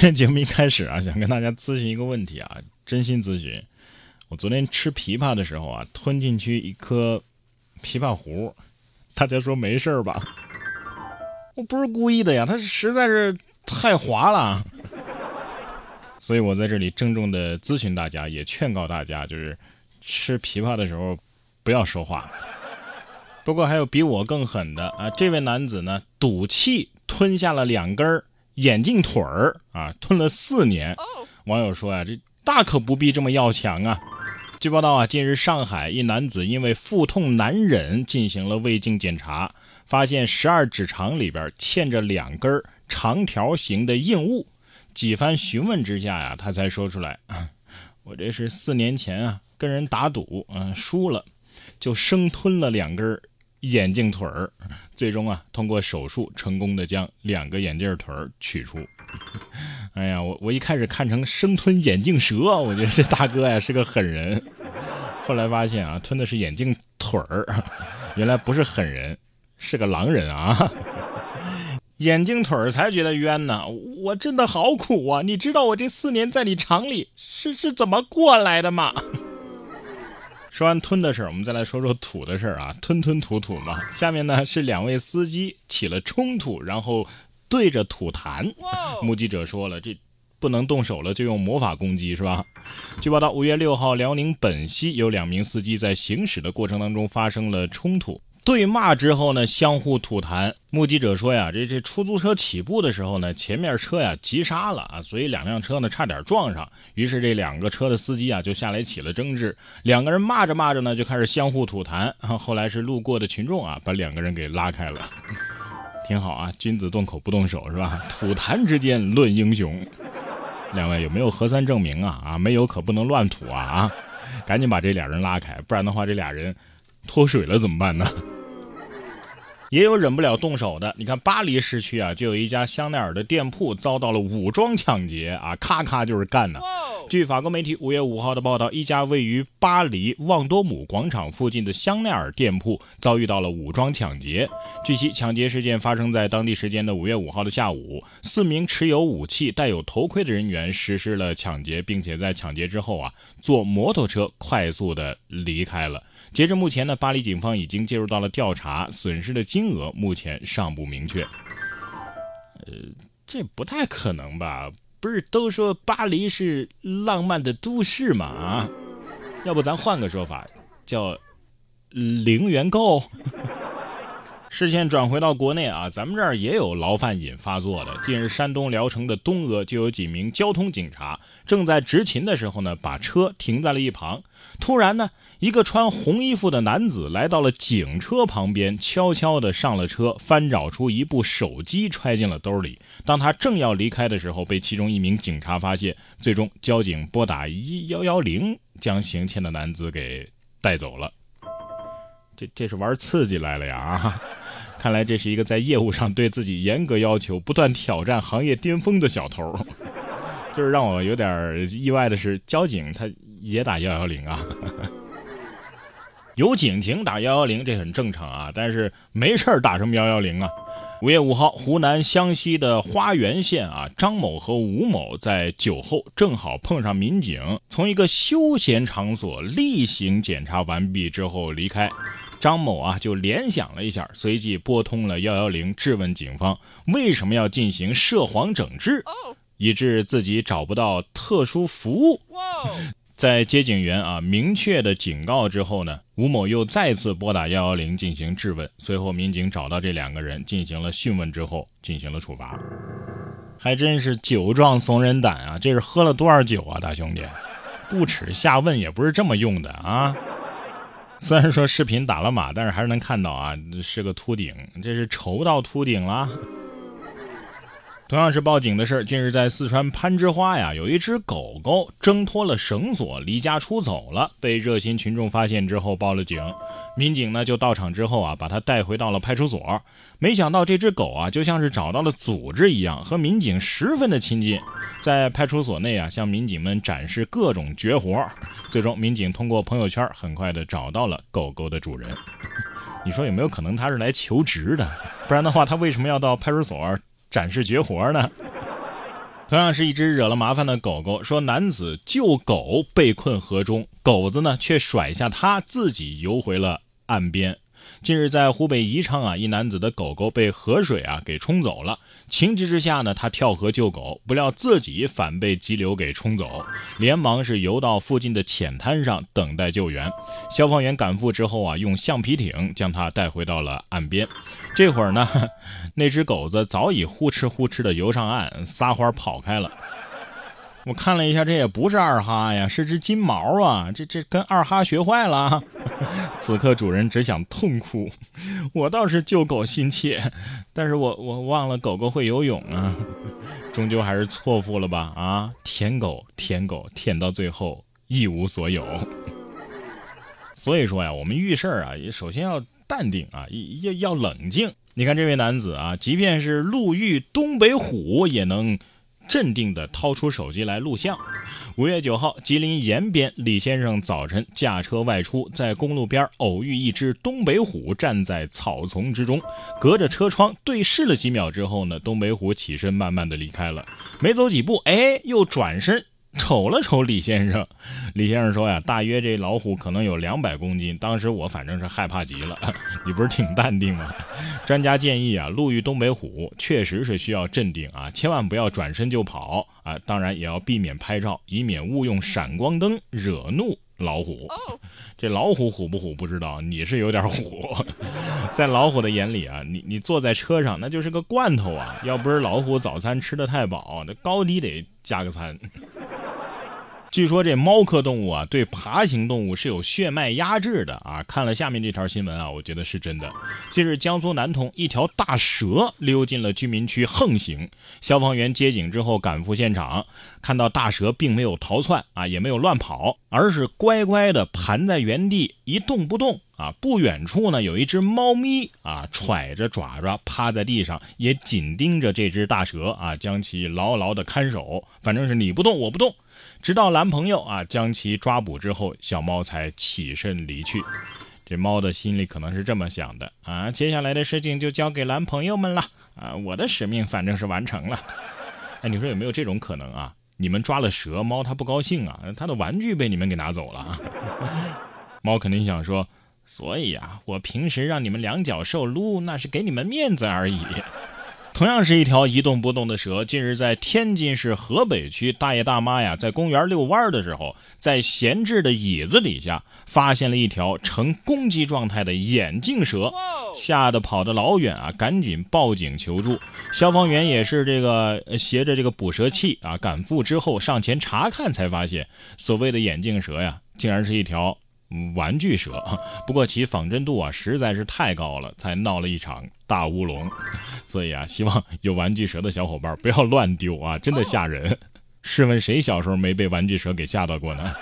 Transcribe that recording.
今天节目一开始啊，想跟大家咨询一个问题啊，真心咨询。我昨天吃枇杷的时候啊，吞进去一颗枇杷核，大家说没事吧？我不是故意的呀，它实在是太滑了。所以我在这里郑重的咨询大家，也劝告大家，就是吃枇杷的时候不要说话。不过还有比我更狠的啊，这位男子呢，赌气吞下了两根儿眼镜腿儿啊，吞了四年。网友说啊，这大可不必这么要强啊。据报道啊，近日上海一男子因为腹痛难忍进行了胃镜检查，发现十二指肠里边嵌着两根长条形的硬物。几番询问之下呀，他才说出来：“我这是四年前啊跟人打赌，嗯输了，就生吞了两根眼镜腿儿，最终啊通过手术成功的将两个眼镜腿儿取出。”哎呀，我我一开始看成生吞眼镜蛇，我觉得这大哥呀是个狠人。后来发现啊，吞的是眼镜腿儿，原来不是狠人，是个狼人啊。眼镜腿儿才觉得冤呢，我真的好苦啊！你知道我这四年在你厂里是是怎么过来的吗？说完吞的事儿，我们再来说说吐的事儿啊，吞吞吐吐嘛。下面呢是两位司机起了冲突，然后。对着吐痰，目击者说了，这不能动手了，就用魔法攻击是吧？据报道，五月六号，辽宁本溪有两名司机在行驶的过程当中发生了冲突，对骂之后呢，相互吐痰。目击者说呀，这这出租车起步的时候呢，前面车呀急刹了啊，所以两辆车呢差点撞上，于是这两个车的司机啊就下来起了争执，两个人骂着骂着呢就开始相互吐痰，后来是路过的群众啊把两个人给拉开了。挺好啊，君子动口不动手是吧？吐痰之间论英雄，两位有没有核酸证明啊？啊，没有可不能乱吐啊啊！赶紧把这俩人拉开，不然的话这俩人脱水了怎么办呢？也有忍不了动手的，你看巴黎市区啊，就有一家香奈儿的店铺遭到了武装抢劫啊，咔咔就是干呢。据法国媒体五月五号的报道，一家位于巴黎旺多姆广场附近的香奈儿店铺遭遇到了武装抢劫。据悉，抢劫事件发生在当地时间的五月五号的下午，四名持有武器、戴有头盔的人员实施了抢劫，并且在抢劫之后啊，坐摩托车快速的离开了。截至目前呢，巴黎警方已经介入到了调查，损失的金额目前尚不明确。呃，这不太可能吧？不是都说巴黎是浪漫的都市吗？啊，要不咱换个说法，叫零元购。视线转回到国内啊，咱们这儿也有牢饭瘾发作的。近日，山东聊城的东阿就有几名交通警察正在执勤的时候呢，把车停在了一旁。突然呢，一个穿红衣服的男子来到了警车旁边，悄悄地上了车，翻找出一部手机揣进了兜里。当他正要离开的时候，被其中一名警察发现，最终交警拨打一幺幺零，将行窃的男子给带走了。这这是玩刺激来了呀啊！看来这是一个在业务上对自己严格要求、不断挑战行业巅峰的小偷。就是让我有点意外的是，交警他也打幺幺零啊。有警情打幺幺零这很正常啊，但是没事儿打什么幺幺零啊？五月五号，湖南湘西的花垣县啊，张某和吴某在酒后正好碰上民警，从一个休闲场所例行检查完毕之后离开。张某啊，就联想了一下，随即拨通了幺幺零，质问警方为什么要进行涉黄整治，以致自己找不到特殊服务。在接警员啊明确的警告之后呢，吴某又再次拨打幺幺零进行质问。随后民警找到这两个人进行了讯问之后，进行了处罚。还真是酒壮怂人胆啊！这是喝了多少酒啊，大兄弟？不耻下问也不是这么用的啊！虽然说视频打了码，但是还是能看到啊，是个秃顶，这是愁到秃顶了。同样是报警的事儿，近日在四川攀枝花呀，有一只狗狗挣脱了绳索，离家出走了，被热心群众发现之后报了警。民警呢就到场之后啊，把它带回到了派出所。没想到这只狗啊，就像是找到了组织一样，和民警十分的亲近，在派出所内啊，向民警们展示各种绝活。最终，民警通过朋友圈很快的找到了狗狗的主人。你说有没有可能他是来求职的？不然的话，他为什么要到派出所？展示绝活呢？同样是一只惹了麻烦的狗狗，说男子救狗被困河中，狗子呢却甩下他自己游回了岸边。近日，在湖北宜昌啊，一男子的狗狗被河水啊给冲走了。情急之下呢，他跳河救狗，不料自己反被急流给冲走，连忙是游到附近的浅滩上等待救援。消防员赶赴之后啊，用橡皮艇将他带回到了岸边。这会儿呢，那只狗子早已呼哧呼哧的游上岸，撒欢跑开了。我看了一下，这也不是二哈呀，是只金毛啊！这这跟二哈学坏了。此刻主人只想痛哭。我倒是救狗心切，但是我我忘了狗狗会游泳啊，终究还是错付了吧？啊，舔狗舔狗舔到最后一无所有。所以说呀，我们遇事儿啊，首先要淡定啊，要要冷静。你看这位男子啊，即便是路遇东北虎，也能。镇定地掏出手机来录像。五月九号，吉林延边，李先生早晨驾车外出，在公路边偶遇一只东北虎站在草丛之中，隔着车窗对视了几秒之后呢，东北虎起身慢慢地离开了，没走几步，哎，又转身。瞅了瞅李先生，李先生说呀，大约这老虎可能有两百公斤。当时我反正是害怕极了。你不是挺淡定吗？专家建议啊，路遇东北虎确实是需要镇定啊，千万不要转身就跑啊。当然也要避免拍照，以免误用闪光灯惹怒老虎。这老虎虎不虎不知道，你是有点虎。在老虎的眼里啊，你你坐在车上那就是个罐头啊。要不是老虎早餐吃的太饱，那高低得加个餐。据说这猫科动物啊，对爬行动物是有血脉压制的啊！看了下面这条新闻啊，我觉得是真的。近日，江苏南通一条大蛇溜进了居民区横行，消防员接警之后赶赴现场，看到大蛇并没有逃窜啊，也没有乱跑，而是乖乖的盘在原地一动不动啊。不远处呢，有一只猫咪啊，揣着爪爪趴在地上，也紧盯着这只大蛇啊，将其牢牢的看守。反正是你不动，我不动。直到男朋友啊将其抓捕之后，小猫才起身离去。这猫的心里可能是这么想的啊，接下来的事情就交给男朋友们了啊，我的使命反正是完成了。哎，你说有没有这种可能啊？你们抓了蛇，猫它不高兴啊，它的玩具被你们给拿走了啊。猫肯定想说，所以啊，我平时让你们两脚兽撸，那是给你们面子而已。同样是一条一动不动的蛇，近日在天津市河北区，大爷大妈呀在公园遛弯的时候，在闲置的椅子底下发现了一条呈攻击状态的眼镜蛇，吓得跑得老远啊，赶紧报警求助。消防员也是这个携着这个捕蛇器啊赶赴之后上前查看，才发现所谓的眼镜蛇呀，竟然是一条。玩具蛇，不过其仿真度啊实在是太高了，才闹了一场大乌龙。所以啊，希望有玩具蛇的小伙伴不要乱丢啊，真的吓人。试问谁小时候没被玩具蛇给吓到过呢？